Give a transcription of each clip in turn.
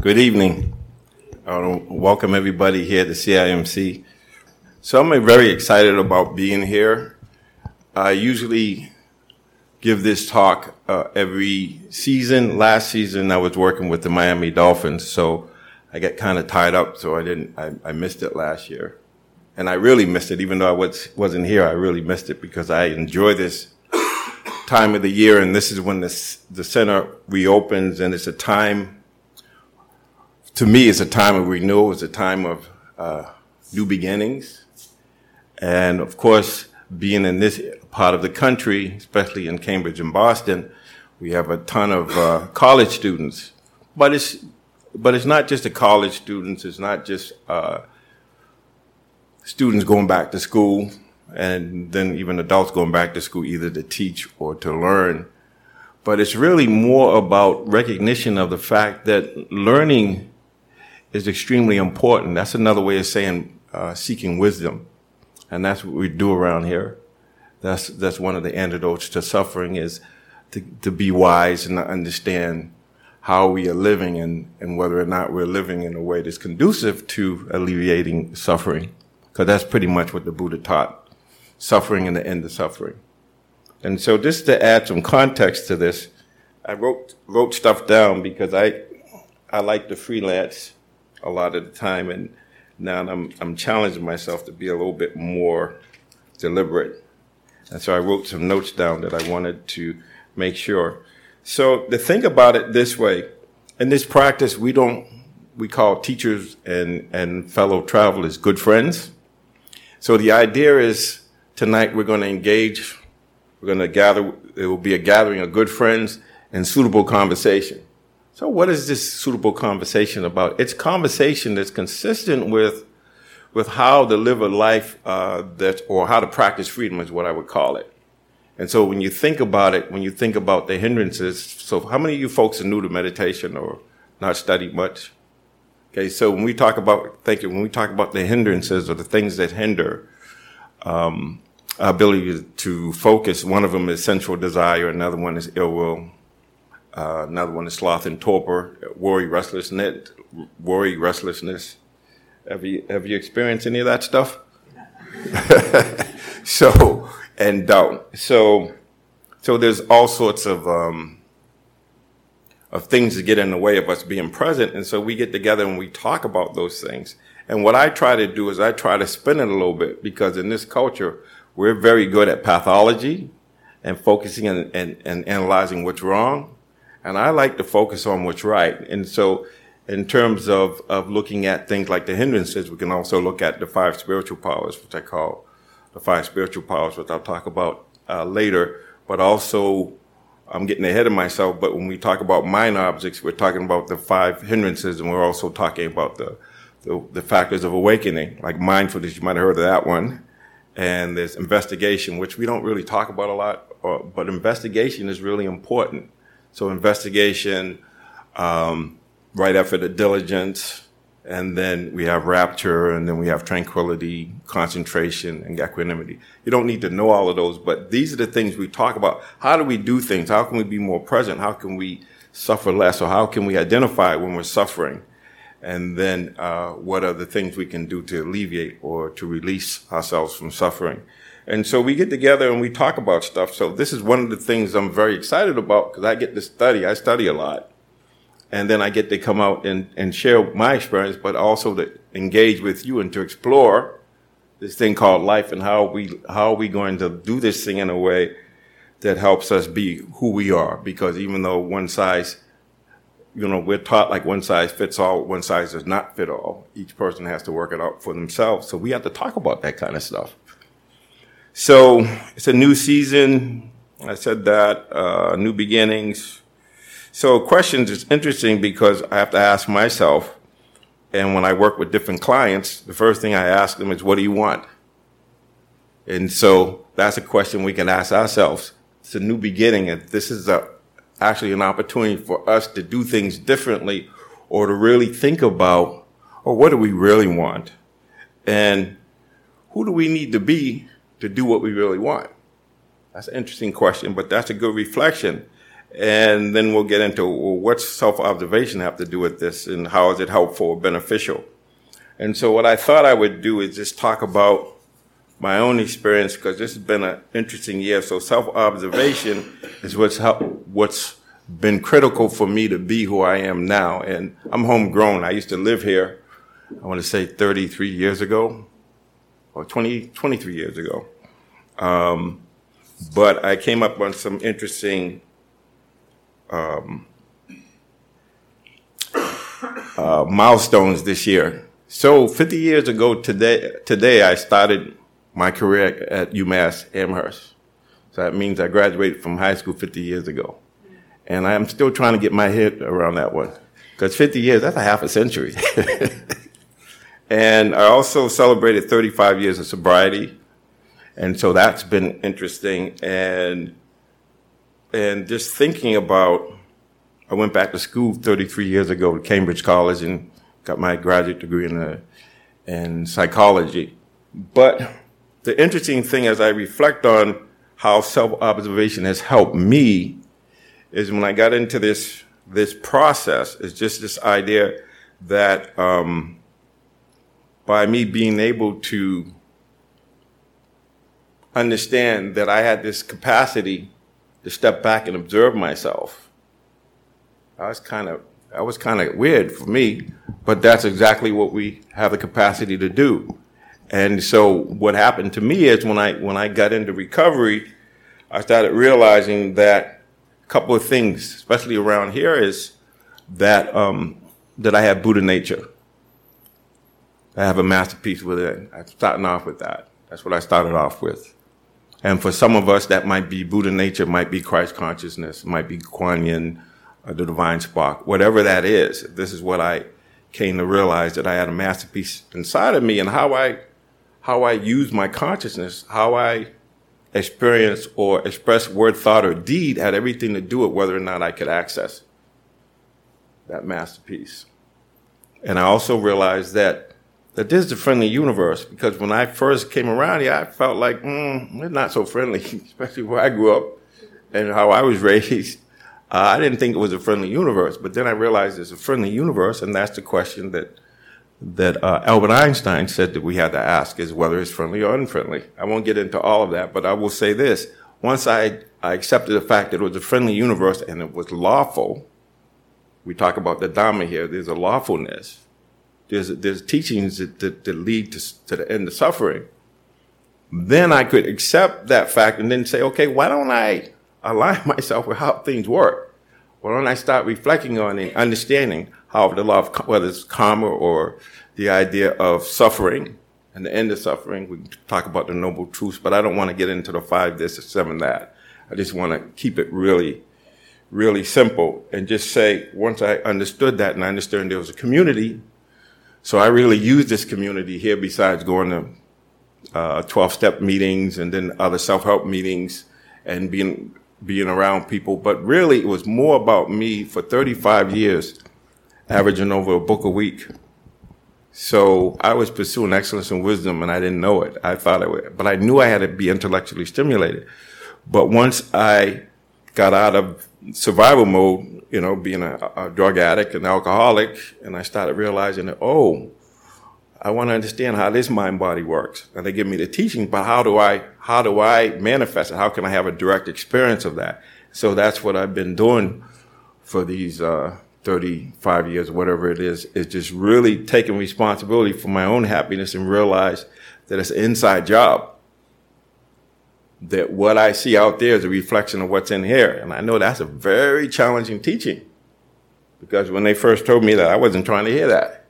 Good evening. I want to welcome everybody here to CIMC. So I'm very excited about being here. I usually give this talk uh, every season. Last season I was working with the Miami Dolphins, so I got kind of tied up, so I didn't. I, I, missed it last year, and I really missed it. Even though I was, wasn't here, I really missed it because I enjoy this time of the year, and this is when the center reopens, and it's a time. To me, it's a time of renewal. It's a time of uh, new beginnings, and of course, being in this part of the country, especially in Cambridge and Boston, we have a ton of uh, college students. But it's but it's not just the college students. It's not just uh, students going back to school and then even adults going back to school either to teach or to learn. But it's really more about recognition of the fact that learning is extremely important. That's another way of saying uh, seeking wisdom. And that's what we do around here. That's, that's one of the antidotes to suffering is to, to be wise and to understand how we are living and, and whether or not we're living in a way that's conducive to alleviating suffering. Because that's pretty much what the Buddha taught suffering and the end of suffering. And so just to add some context to this, I wrote wrote stuff down because I I like to freelance a lot of the time and now I'm I'm challenging myself to be a little bit more deliberate. And so I wrote some notes down that I wanted to make sure. So the thing about it this way, in this practice we don't we call teachers and, and fellow travelers good friends. So the idea is Tonight we're going to engage, we're going to gather, it will be a gathering of good friends and suitable conversation. So what is this suitable conversation about? It's conversation that's consistent with, with how to live a life, uh, that, or how to practice freedom is what I would call it. And so when you think about it, when you think about the hindrances, so how many of you folks are new to meditation or not studied much? Okay, so when we talk about, thank you, when we talk about the hindrances or the things that hinder, um, ability to focus. One of them is sensual desire. Another one is ill will. Uh, another one is sloth and torpor, worry, restlessness, worry, restlessness. Have you have you experienced any of that stuff? so and doubt. So so there's all sorts of um, of things that get in the way of us being present, and so we get together and we talk about those things. And what I try to do is I try to spin it a little bit because in this culture we're very good at pathology and focusing and, and, and analyzing what's wrong. And I like to focus on what's right. And so in terms of, of looking at things like the hindrances, we can also look at the five spiritual powers, which I call the five spiritual powers, which I'll talk about uh, later. But also, I'm getting ahead of myself. But when we talk about mind objects, we're talking about the five hindrances, and we're also talking about the the, the factors of awakening, like mindfulness. You might have heard of that one and there's investigation, which we don't really talk about a lot, or, but investigation is really important. So investigation, um, right after the diligence, and then we have rapture, and then we have tranquility, concentration, and equanimity. You don't need to know all of those, but these are the things we talk about. How do we do things? How can we be more present? How can we suffer less? Or how can we identify when we're suffering? and then uh, what are the things we can do to alleviate or to release ourselves from suffering. And so we get together and we talk about stuff. So this is one of the things I'm very excited about because I get to study. I study a lot. And then I get to come out and, and share my experience, but also to engage with you and to explore this thing called life and how we, how are we going to do this thing in a way that helps us be who we are. Because even though one size you know, we're taught like one size fits all, one size does not fit all. Each person has to work it out for themselves. So we have to talk about that kind of stuff. So it's a new season. I said that, uh, new beginnings. So questions is interesting because I have to ask myself, and when I work with different clients, the first thing I ask them is, what do you want? And so that's a question we can ask ourselves. It's a new beginning. And this is a actually an opportunity for us to do things differently or to really think about, or what do we really want? And who do we need to be to do what we really want? That's an interesting question, but that's a good reflection. And then we'll get into well, what's self-observation have to do with this and how is it helpful or beneficial? And so what I thought I would do is just talk about my own experience because this has been an interesting year. So self-observation is what's help, what's been critical for me to be who I am now. And I'm homegrown. I used to live here, I want to say 33 years ago or 20, 23 years ago. Um, but I came up on some interesting um, uh, milestones this year. So 50 years ago today, today I started my career at UMass Amherst. So that means I graduated from high school 50 years ago. And I'm still trying to get my head around that one. Because 50 years, that's a half a century. and I also celebrated 35 years of sobriety. And so that's been interesting. And, and just thinking about, I went back to school 33 years ago to Cambridge College and got my graduate degree in, uh, in psychology. But the interesting thing as I reflect on how self-observation has helped me is when I got into this this process, is just this idea that um, by me being able to understand that I had this capacity to step back and observe myself, I was kind of that was kind of weird for me, but that's exactly what we have the capacity to do. And so what happened to me is when I when I got into recovery, I started realizing that a couple of things, especially around here, is that um, that I have Buddha nature. I have a masterpiece within. I'm starting off with that. That's what I started off with. And for some of us, that might be Buddha nature, might be Christ consciousness, might be Kuan Yin, uh, the divine spark, whatever that is. This is what I came to realize that I had a masterpiece inside of me and how I how I use my consciousness, how I experience or express word, thought, or deed had everything to do with whether or not I could access that masterpiece. And I also realized that that this is a friendly universe because when I first came around here, I felt like mm, it's not so friendly, especially where I grew up and how I was raised. Uh, I didn't think it was a friendly universe, but then I realized it's a friendly universe, and that's the question that that uh, Albert Einstein said that we had to ask is whether it's friendly or unfriendly. I won't get into all of that, but I will say this. Once I, I accepted the fact that it was a friendly universe and it was lawful, we talk about the Dhamma here, there's a lawfulness. There's, there's teachings that, that, that lead to, to the end of suffering. Then I could accept that fact and then say, okay, why don't I align myself with how things work? Why don't I start reflecting on and understanding how the law of, whether it's karma or the idea of suffering and the end of suffering. We talk about the noble truths, but I don't want to get into the five this or seven that. I just want to keep it really, really simple and just say, once I understood that and I understood there was a community, so I really used this community here besides going to uh, 12 step meetings and then other self help meetings and being, being around people. But really, it was more about me for 35 years averaging over a book a week. So I was pursuing excellence and wisdom and I didn't know it. I thought I would, but I knew I had to be intellectually stimulated. But once I got out of survival mode, you know, being a, a drug addict and alcoholic, and I started realizing that, oh, I want to understand how this mind body works. And they give me the teaching, but how do I, how do I manifest it? How can I have a direct experience of that? So that's what I've been doing for these, uh, 35 years, whatever it is, is just really taking responsibility for my own happiness and realize that it's an inside job. That what I see out there is a reflection of what's in here. And I know that's a very challenging teaching because when they first told me that, I wasn't trying to hear that.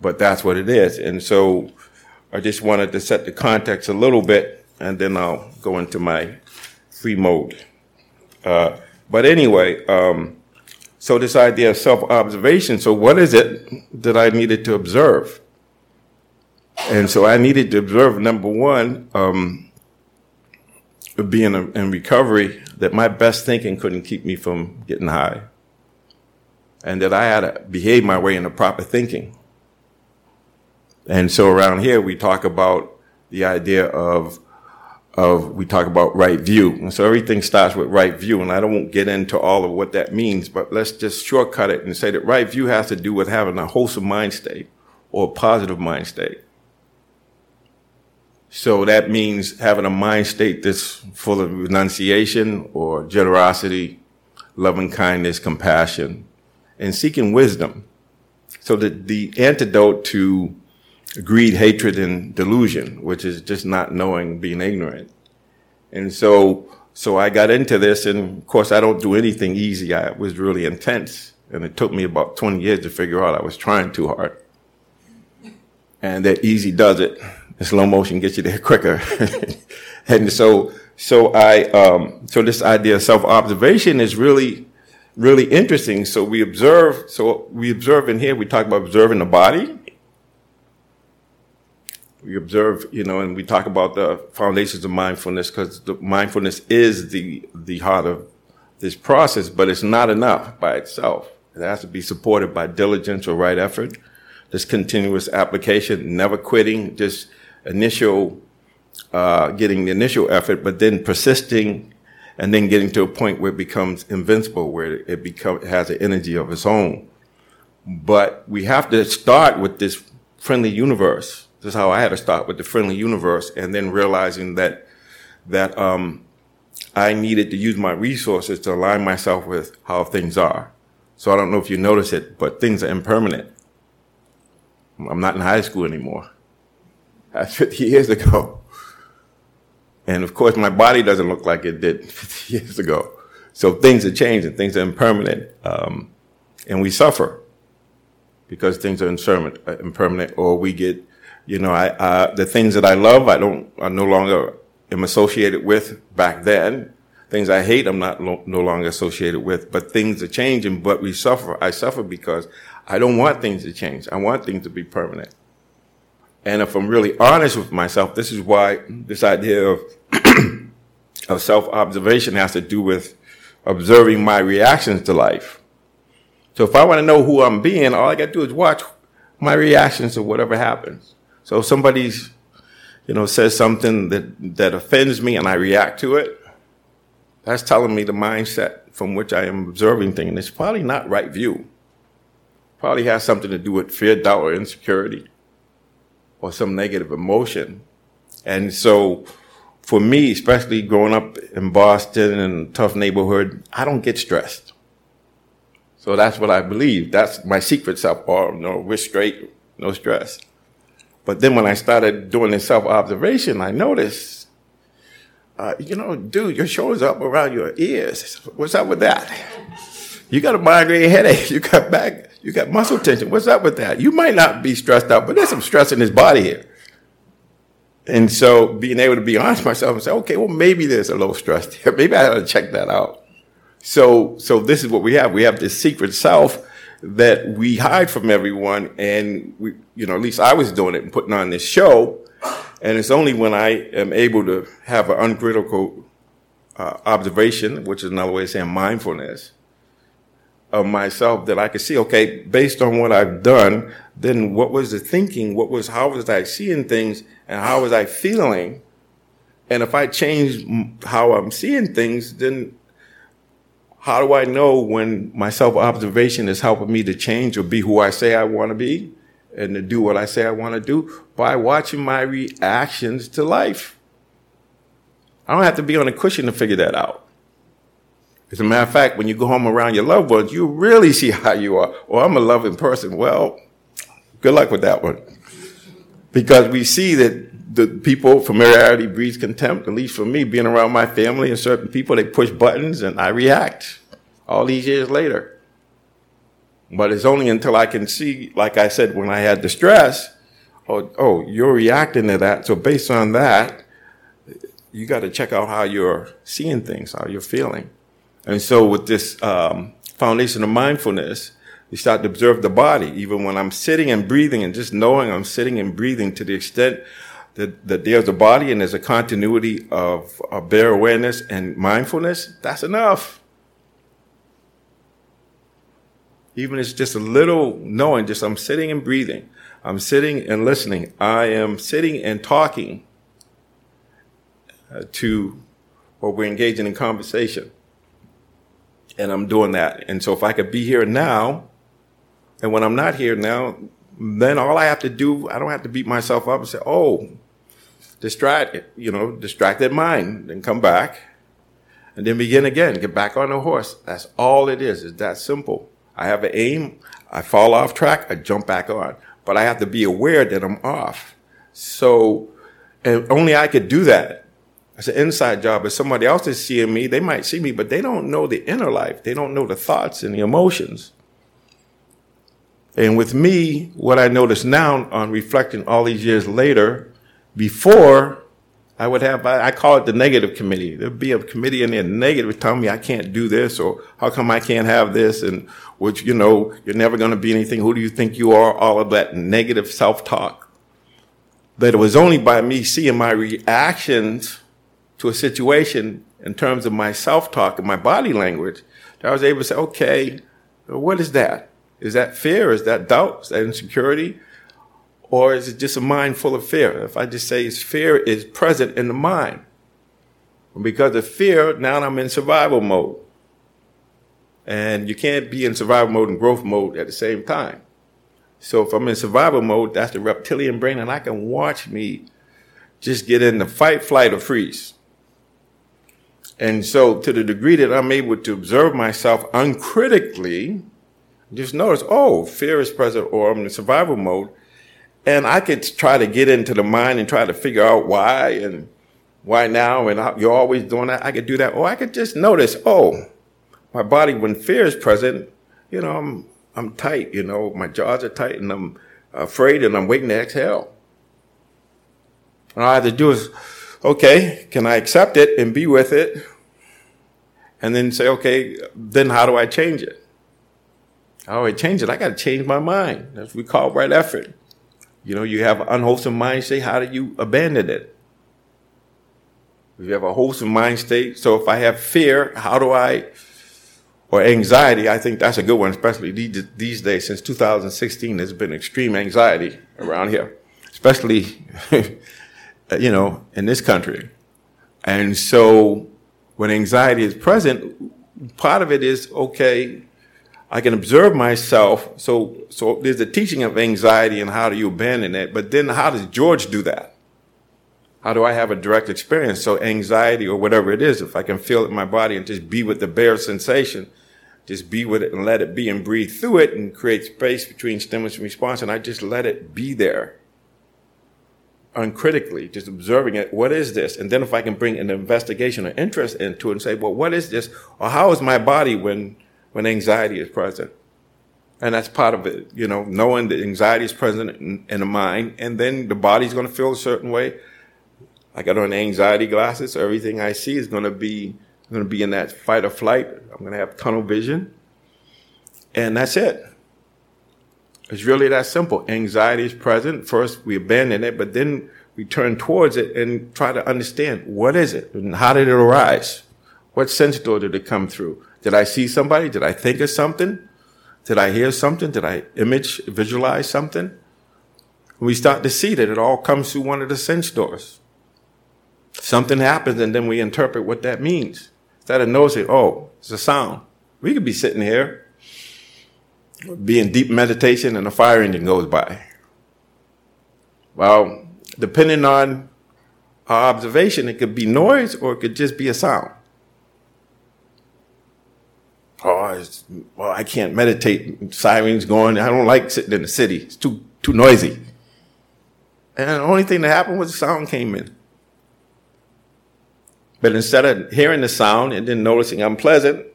But that's what it is. And so I just wanted to set the context a little bit and then I'll go into my free mode. Uh, but anyway, um, so this idea of self-observation, so what is it that I needed to observe? And so I needed to observe, number one, um, being in recovery, that my best thinking couldn't keep me from getting high. And that I had to behave my way into proper thinking. And so around here, we talk about the idea of of we talk about right view. And so everything starts with right view. And I don't get into all of what that means, but let's just shortcut it and say that right view has to do with having a wholesome mind state or a positive mind state. So that means having a mind state that's full of renunciation or generosity, loving kindness, compassion, and seeking wisdom. So the, the antidote to greed, hatred, and delusion, which is just not knowing, being ignorant. And so, so I got into this, and of course, I don't do anything easy. I was really intense, and it took me about 20 years to figure out I was trying too hard. And that easy does it. Slow motion gets you there quicker. and so, so I, um, so this idea of self-observation is really, really interesting. So we observe, so we observe in here, we talk about observing the body, we observe, you know, and we talk about the foundations of mindfulness because the mindfulness is the the heart of this process, but it's not enough by itself. It has to be supported by diligence or right effort, this continuous application, never quitting, just initial, uh, getting the initial effort, but then persisting and then getting to a point where it becomes invincible, where it become, it has an energy of its own. But we have to start with this friendly universe this is how I had to start with the friendly universe, and then realizing that that um, I needed to use my resources to align myself with how things are. So I don't know if you notice it, but things are impermanent. I'm not in high school anymore. That's 50 years ago. And of course, my body doesn't look like it did 50 years ago. So things are changing, things are impermanent, um, and we suffer because things are impermanent, or we get you know, I, uh, the things that I love, I don't, I no longer am associated with back then. Things I hate, I'm not lo- no longer associated with, but things are changing, but we suffer. I suffer because I don't want things to change. I want things to be permanent. And if I'm really honest with myself, this is why this idea of, of self-observation has to do with observing my reactions to life. So if I want to know who I'm being, all I got to do is watch my reactions to whatever happens. So if somebody's, you know, says something that, that offends me and I react to it, that's telling me the mindset from which I am observing things. It's probably not right view. Probably has something to do with fear, doubt, or insecurity, or some negative emotion. And so, for me, especially growing up in Boston and tough neighborhood, I don't get stressed. So that's what I believe. That's my secret self. Or no, we're straight, no stress. But then when I started doing this self observation, I noticed, uh, you know, dude, your shoulders up around your ears. What's up with that? You got a migraine headache. You got back. You got muscle tension. What's up with that? You might not be stressed out, but there's some stress in his body here. And so being able to be honest with myself and say, okay, well, maybe there's a little stress there. Maybe I ought to check that out. So, so this is what we have. We have this secret self that we hide from everyone. And we, you know, at least I was doing it and putting on this show. And it's only when I am able to have an uncritical uh, observation, which is another way of saying mindfulness, of myself that I can see, okay, based on what I've done, then what was the thinking? What was, how was I seeing things and how was I feeling? And if I change how I'm seeing things, then how do I know when my self observation is helping me to change or be who I say I want to be and to do what I say I want to do? By watching my reactions to life. I don't have to be on a cushion to figure that out. As a matter of fact, when you go home around your loved ones, you really see how you are. Well, I'm a loving person. Well, good luck with that one. Because we see that the people, familiarity breeds contempt. At least for me, being around my family and certain people, they push buttons and I react all these years later. But it's only until I can see, like I said, when I had the stress, oh, oh, you're reacting to that. So based on that, you got to check out how you're seeing things, how you're feeling. And so with this um, foundation of mindfulness, you start to observe the body, even when I'm sitting and breathing and just knowing I'm sitting and breathing to the extent that, that there's a body and there's a continuity of, of bare awareness and mindfulness, that's enough. Even if it's just a little knowing, just I'm sitting and breathing. I'm sitting and listening. I am sitting and talking. uh, to, or we're engaging in conversation. And I'm doing that. And so if I could be here now, and when I'm not here now, then all I have to do, I don't have to beat myself up and say, oh, distract, you know, distracted mind, then come back and then begin again, get back on the horse. That's all it is. It's that simple. I have an aim. I fall off track. I jump back on, but I have to be aware that I'm off. So, and only I could do that. It's an inside job. If somebody else is seeing me, they might see me, but they don't know the inner life. They don't know the thoughts and the emotions. And with me, what I notice now on reflecting all these years later, before I would have, I, call it the negative committee. There'd be a committee in there negative telling me I can't do this or how come I can't have this and which, you know, you're never going to be anything. Who do you think you are? All of that negative self-talk. But it was only by me seeing my reactions to a situation in terms of my self-talk and my body language that I was able to say, okay, what is that? Is that fear? Is that doubt? Is that insecurity? Or is it just a mind full of fear? If I just say fear is present in the mind. Because of fear, now I'm in survival mode. And you can't be in survival mode and growth mode at the same time. So if I'm in survival mode, that's the reptilian brain, and I can watch me just get in the fight, flight, or freeze. And so to the degree that I'm able to observe myself uncritically, just notice, oh, fear is present or I'm in survival mode. And I could try to get into the mind and try to figure out why and why now and you're always doing that. I could do that. Or I could just notice, oh, my body, when fear is present, you know, I'm, I'm tight, you know, my jaws are tight and I'm afraid and I'm waiting to exhale. All I have to do is, okay, can I accept it and be with it? And then say, okay, then how do I change it? How do I change it? I got to change my mind. That's what we call right effort. You know, you have an unwholesome mind state. How do you abandon it? If you have a wholesome mind state, so if I have fear, how do I, or anxiety, I think that's a good one, especially these days. Since 2016, there's been extreme anxiety around here, especially, Uh, you know, in this country. And so when anxiety is present, part of it is, okay, I can observe myself. So, so there's a teaching of anxiety and how do you abandon it. But then how does George do that? How do I have a direct experience? So anxiety or whatever it is, if I can feel it in my body and just be with the bare sensation, just be with it and let it be and breathe through it and create space between stimulus and response. And I just let it be there uncritically, just observing it. What is this? And then if I can bring an investigation or interest into it and say, well, what is this? Or how is my body when when anxiety is present. And that's part of it, you know, knowing that anxiety is present in, in the mind, and then the body's going to feel a certain way. I got on anxiety glasses, so everything I see is going to be going to be in that fight or flight. I'm going to have tunnel vision, and that's it. It's really that simple. Anxiety is present. First, we abandon it, but then we turn towards it and try to understand what is it and how did it arise? What sense door did it come through? Did I see somebody? Did I think of something? Did I hear something? Did I image, visualize something? We start to see that it all comes through one of the sense doors. Something happens and then we interpret what that means. Instead of noticing, oh, it's a sound. We could be sitting here, be in deep meditation and a fire engine goes by. Well, depending on our observation, it could be noise or it could just be a sound oh, well, I can't meditate. Sirens going. I don't like sitting in the city. It's too too noisy. And the only thing that happened was the sound came in. But instead of hearing the sound and then noticing unpleasant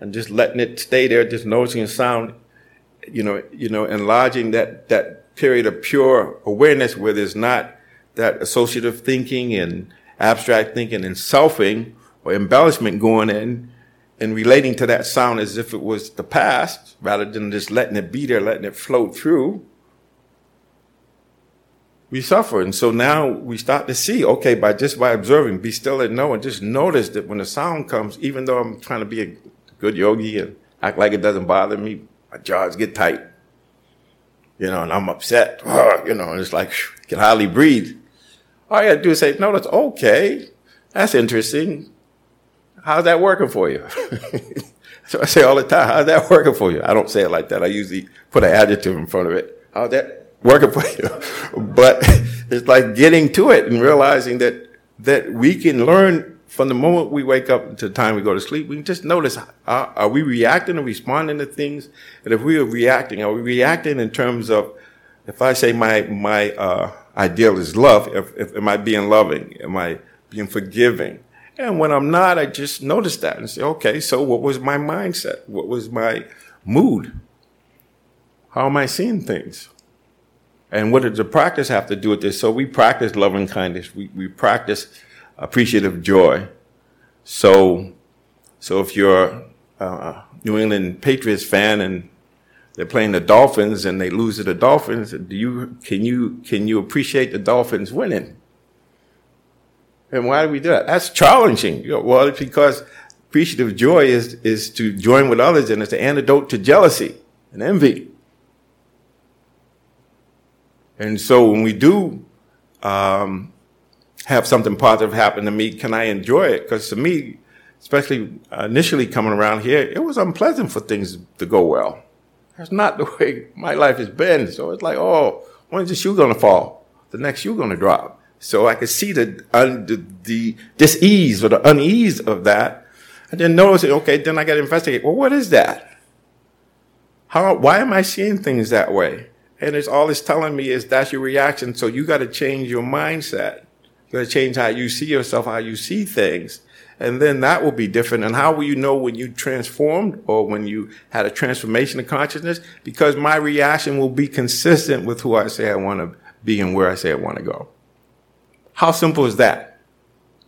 and just letting it stay there, just noticing the sound, you know, you know, enlarging that that period of pure awareness where there's not that associative thinking and abstract thinking and selfing or embellishment going in, and relating to that sound as if it was the past rather than just letting it be there, letting it float through, we suffer. And so now we start to see, okay, by just by observing, be still and know, and just notice that when the sound comes, even though I'm trying to be a good yogi and act like it doesn't bother me, my jaws get tight. You know, and I'm upset, oh, you know, and it's like, I can hardly breathe. All you gotta do is say, no, that's okay. That's interesting. How's that working for you? so I say all the time, how's that working for you? I don't say it like that. I usually put an adjective in front of it. How's that working for you? but it's like getting to it and realizing that, that we can learn from the moment we wake up to the time we go to sleep. We can just notice, are, are we reacting and responding to things? And if we are reacting, are we reacting in terms of, if I say my, my, uh, ideal is love, if, if, am I being loving? Am I being forgiving? And when I'm not, I just notice that and say, okay, so what was my mindset? What was my mood? How am I seeing things? And what does the practice have to do with this? So we practice loving kindness. We, we practice appreciative joy. So, so if you're a New England Patriots fan and they're playing the Dolphins and they lose to the Dolphins, do you, can you, can you appreciate the Dolphins winning? And why do we do that? That's challenging. Well, it's because appreciative joy is, is to join with others and it's an antidote to jealousy and envy. And so when we do um, have something positive happen to me, can I enjoy it? Because to me, especially uh, initially coming around here, it was unpleasant for things to go well. That's not the way my life has been. So it's like, oh, when's the shoe to fall? The next shoe to drop. So I could see the, un, the, the dis-ease or the unease of that. And then notice, okay, then I got to investigate. Well, what is that? How, why am I seeing things that way? And it's all it's telling me is that's your reaction. So you got to change your mindset. Got to change how you see yourself, how you see things. And then that will be different. And how will you know when you transformed or when you had a transformation of consciousness? Because my reaction will be consistent with who I say I want to be and where I say I want to go. How simple is that?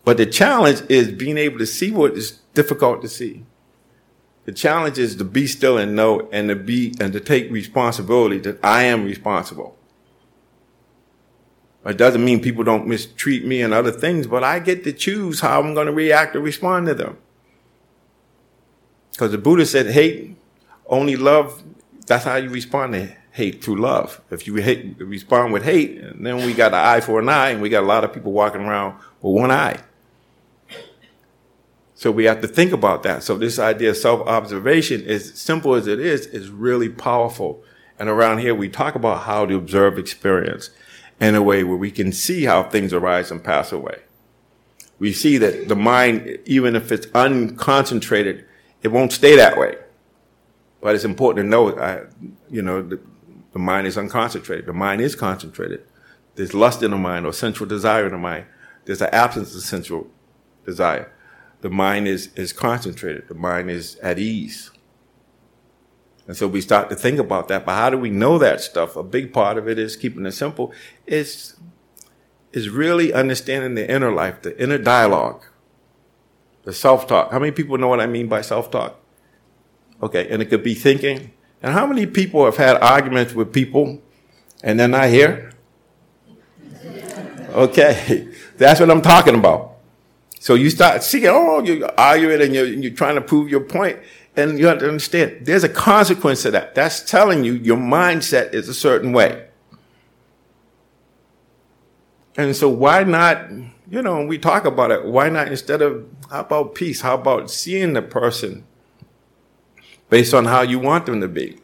But the challenge is being able to see what is difficult to see. The challenge is to be still and know and to be and to take responsibility that I am responsible. It doesn't mean people don't mistreat me and other things, but I get to choose how I'm going to react or respond to them. Because the Buddha said hate, only love, that's how you respond to hate through love. If you hate, respond with hate, then we got an eye for an eye, and we got a lot of people walking around with one eye. So we have to think about that. So this idea of self-observation, as simple as it is, is really powerful. And around here, we talk about how to observe experience in a way where we can see how things arise and pass away. We see that the mind, even if it's unconcentrated, it won't stay that way. But it's important to know, I, you know, the, the mind is unconcentrated. The mind is concentrated. There's lust in the mind or sensual desire in the mind. There's an absence of sensual desire. The mind is, is concentrated. The mind is at ease. And so we start to think about that. But how do we know that stuff? A big part of it is keeping it simple. Is is really understanding the inner life, the inner dialogue, the self-talk. How many people know what I mean by self-talk? Okay, and it could be thinking, and how many people have had arguments with people and they're not here? Okay, that's what I'm talking about. So you start seeing, oh, you're arguing and you're, you're trying to prove your point, and you have to understand there's a consequence to that. That's telling you your mindset is a certain way. And so why not, you know, we talk about it, why not instead of, how about peace? How about seeing the person based on how you want them to be.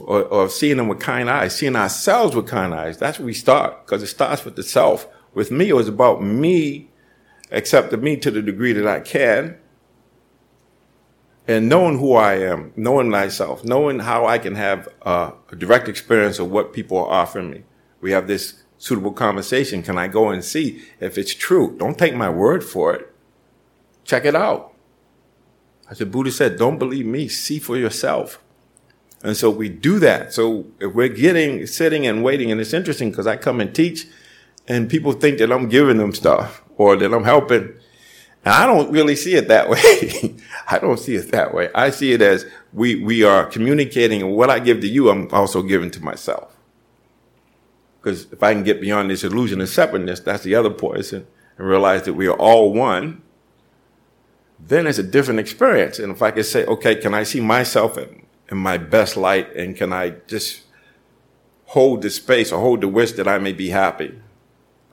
Or, or seeing them with kind eyes, seeing ourselves with kind eyes. That's where we start, because it starts with the self. With me, it was about me accepting me to the degree that I can, and knowing who I am, knowing myself, knowing how I can have a direct experience of what people are offering me. We have this suitable conversation. Can I go and see if it's true? Don't take my word for it. Check it out. As the Buddha said, don't believe me, see for yourself. And so we do that. So if we're getting, sitting and waiting, and it's interesting because I come and teach and people think that I'm giving them stuff or that I'm helping. And I don't really see it that way. I don't see it that way. I see it as we, we are communicating and what I give to you, I'm also giving to myself. Because if I can get beyond this illusion of separateness, that's the other poison, and realize that we are all one, then it's a different experience. And if I could say, okay, can I see myself in, in my best light and can I just hold the space or hold the wish that I may be happy?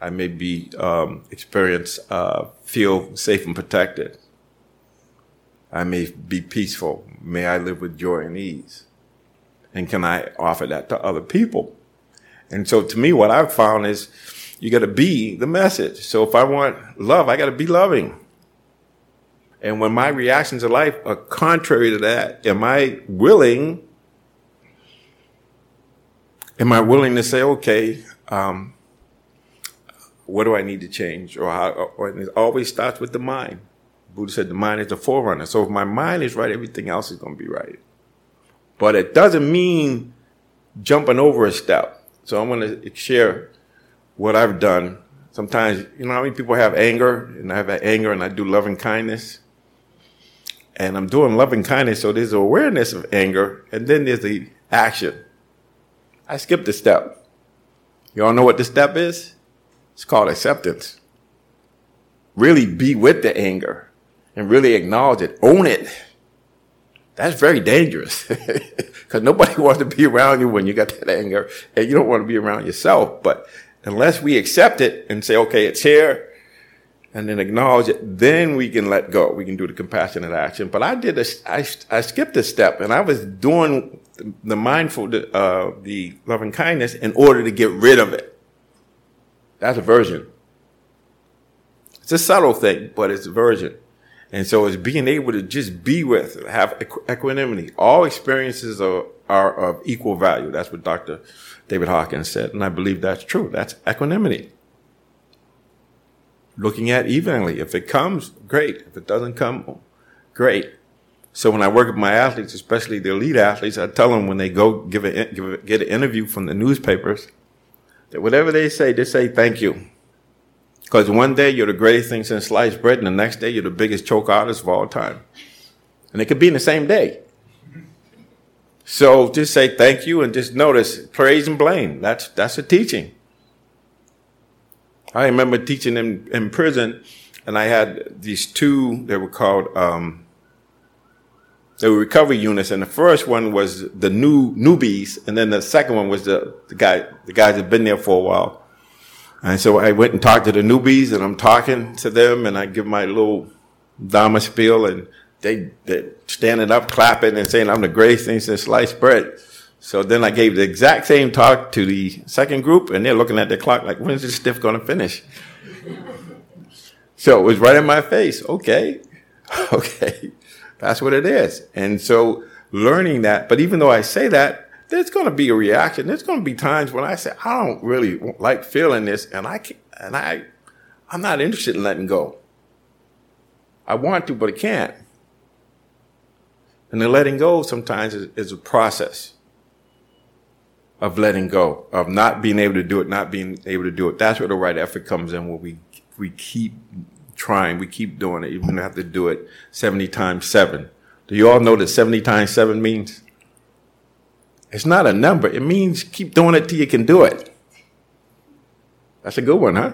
I may be um, experience uh, feel safe and protected. I may be peaceful. May I live with joy and ease. And can I offer that to other people? And so to me, what I've found is you got to be the message. So if I want love, I got to be loving. And when my reactions to life are contrary to that, am I willing? Am I willing to say, okay, um, what do I need to change? Or, how, or it always starts with the mind. Buddha said the mind is the forerunner. So if my mind is right, everything else is going to be right. But it doesn't mean jumping over a step. So I'm going to share what I've done. Sometimes, you know how many people have anger, and I have that anger, and I do loving kindness and I'm doing loving kindness. So there's awareness of anger, and then there's the action. I skipped a step. You all know what the step is? It's called acceptance. Really be with the anger and really acknowledge it, own it. That's very dangerous because nobody wants to be around you when you got that anger and you don't want to be around yourself. But unless we accept it and say, okay, it's here, and then acknowledge it, then we can let go. We can do the compassionate action. But I did a, I, I skipped a step and I was doing the mindful, uh, the loving kindness in order to get rid of it. That's a aversion. It's a subtle thing, but it's aversion. And so it's being able to just be with, have equanimity. All experiences are, are of equal value. That's what Dr. David Hawkins said. And I believe that's true. That's equanimity looking at evenly. If it comes, great. If it doesn't come, great. So when I work with my athletes, especially the elite athletes, I tell them when they go give a, give a, get an interview from the newspapers that whatever they say, just say thank you. Because one day you're the greatest thing since sliced bread, and the next day you're the biggest choke artist of all time. And it could be in the same day. So just say thank you and just notice praise and blame. That's that's a teaching. I remember teaching in, in prison, and I had these two, they were called, um, they were recovery units, and the first one was the new newbies, and then the second one was the, the guy, the guys that had been there for a while. And so I went and talked to the newbies, and I'm talking to them, and I give my little Dharma spiel, and they, they standing up, clapping, and saying, I'm the greatest thing since sliced bread. So then I gave the exact same talk to the second group, and they're looking at the clock like, when's this stiff going to finish? so it was right in my face. Okay, okay, that's what it is. And so learning that, but even though I say that, there's going to be a reaction. There's going to be times when I say, I don't really like feeling this, and I can't, and I, I'm not interested in letting go. I want to, but I can't. And the letting go sometimes is, is a process of letting go, of not being able to do it, not being able to do it. That's where the right effort comes in, where we we keep trying, we keep doing it, even have to do it 70 times seven. Do you all know that 70 times seven means? It's not a number. It means keep doing it till you can do it. That's a good one, huh?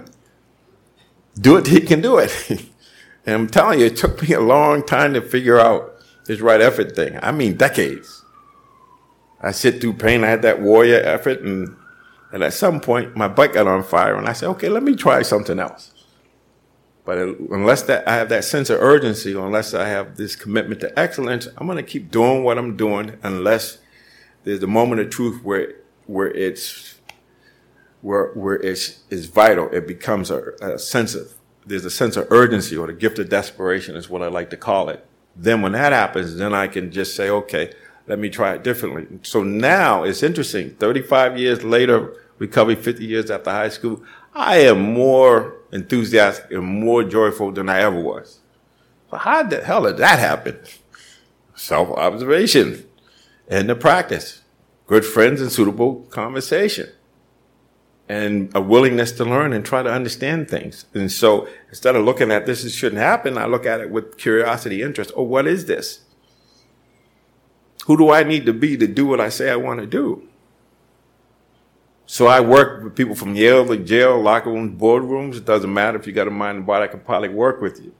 Do it till you can do it. and I'm telling you, it took me a long time to figure out this right effort thing. I mean, decades. I sit through pain. I had that warrior effort, and and at some point, my butt got on fire, and I said, "Okay, let me try something else." But unless that I have that sense of urgency, unless I have this commitment to excellence, I'm going to keep doing what I'm doing unless there's a moment of truth where where it's where where it's is vital. It becomes a, a sense of there's a sense of urgency, or the gift of desperation is what I like to call it. Then when that happens, then I can just say, okay, let me try it differently. So now it's interesting. 35 years later, recovery 50 years after high school, I am more enthusiastic and more joyful than I ever was. So how the hell did that happen? Self-observation and the practice, good friends and suitable conversation and a willingness to learn and try to understand things. And so instead of looking at this, it shouldn't happen, I look at it with curiosity, interest. Oh, what is this? Who do I need to be to do what I say I want to do? So I work with people from Yale to jail, locker rooms, boardrooms. It doesn't matter if you got a mind and body, I can probably work with you.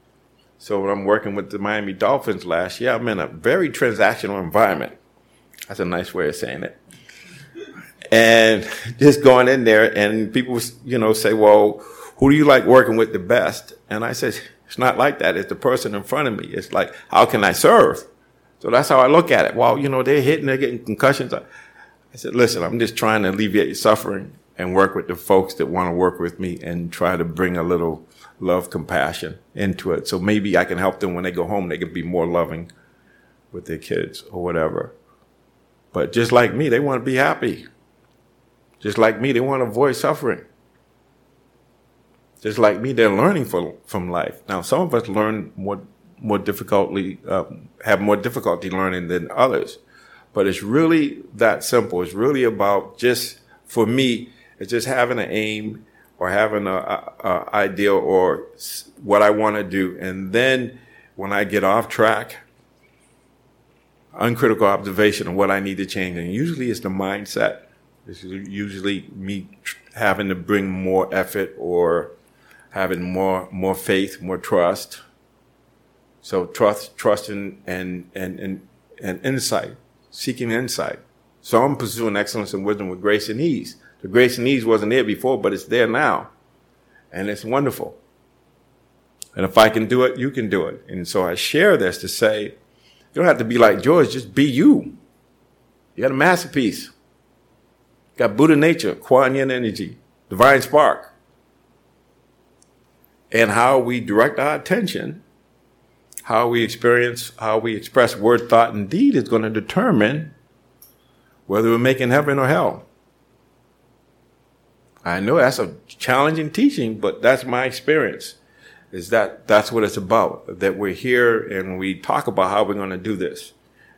So when I'm working with the Miami Dolphins last year, I'm in a very transactional environment. That's a nice way of saying it. and just going in there and people, you know, say, well, who do you like working with the best? And I said, it's not like that. It's the person in front of me. It's like, how can I serve? So that's how I look at it. Well, you know, they're hitting, they're getting concussions. I said, listen, I'm just trying to alleviate your suffering and work with the folks that want to work with me and try to bring a little love, compassion into it. So maybe I can help them when they go home, they can be more loving with their kids or whatever. But just like me, they want to be happy. Just like me, they want to avoid suffering. Just like me, they're learning from, from life. Now, some of us learn more, more difficultly, uh, have more difficulty learning than others. But it's really that simple. It's really about just, for me, it's just having an aim or having a, a, a idea or what I want to do. And then when I get off track, uncritical observation of what I need to change. And usually it's the mindset. It's usually me having to bring more effort or having more more faith, more trust. So trust, trust and and and and, and insight, seeking insight. So I'm pursuing excellence and wisdom with grace and ease. The grace and ease wasn't there before, but it's there now, and it's wonderful. And if I can do it, you can do it. And so I share this to say, you don't have to be like George, just be you. You got a masterpiece. You got Buddha nature, Kuan Yin energy, divine spark and how we direct our attention, how we experience, how we express word, thought, and deed is going to determine whether we're making heaven or hell. I know that's a challenging teaching, but that's my experience. Is that that's what it's about? That we're here and we talk about how we're going to do this.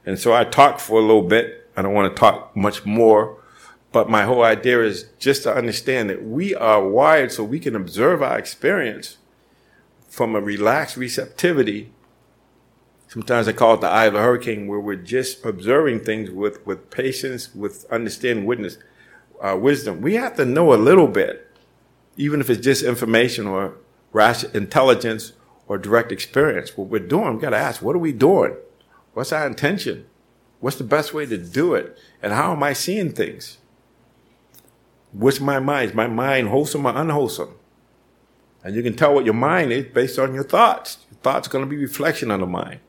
And so I talked for a little bit. I don't want to talk much more, but my whole idea is just to understand that we are wired so we can observe our experience from a relaxed receptivity. Sometimes I call it the eye of a hurricane, where we're just observing things with, with patience, with understanding, witness, uh, wisdom. We have to know a little bit, even if it's just information or rash intelligence or direct experience. What we're doing, we got to ask, what are we doing? What's our intention? What's the best way to do it? And how am I seeing things? What's my mind? Is my mind wholesome or unwholesome? And you can tell what your mind is based on your thoughts. Your thoughts are going to be reflection on the mind.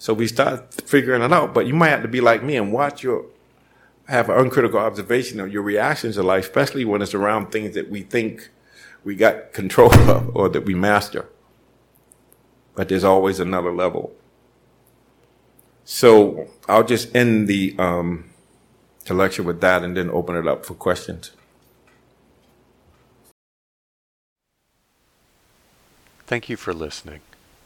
So we start figuring it out. But you might have to be like me and watch your, have an uncritical observation of your reactions to life, especially when it's around things that we think we got control of or that we master. But there's always another level. So I'll just end the, um, the lecture with that and then open it up for questions. Thank you for listening.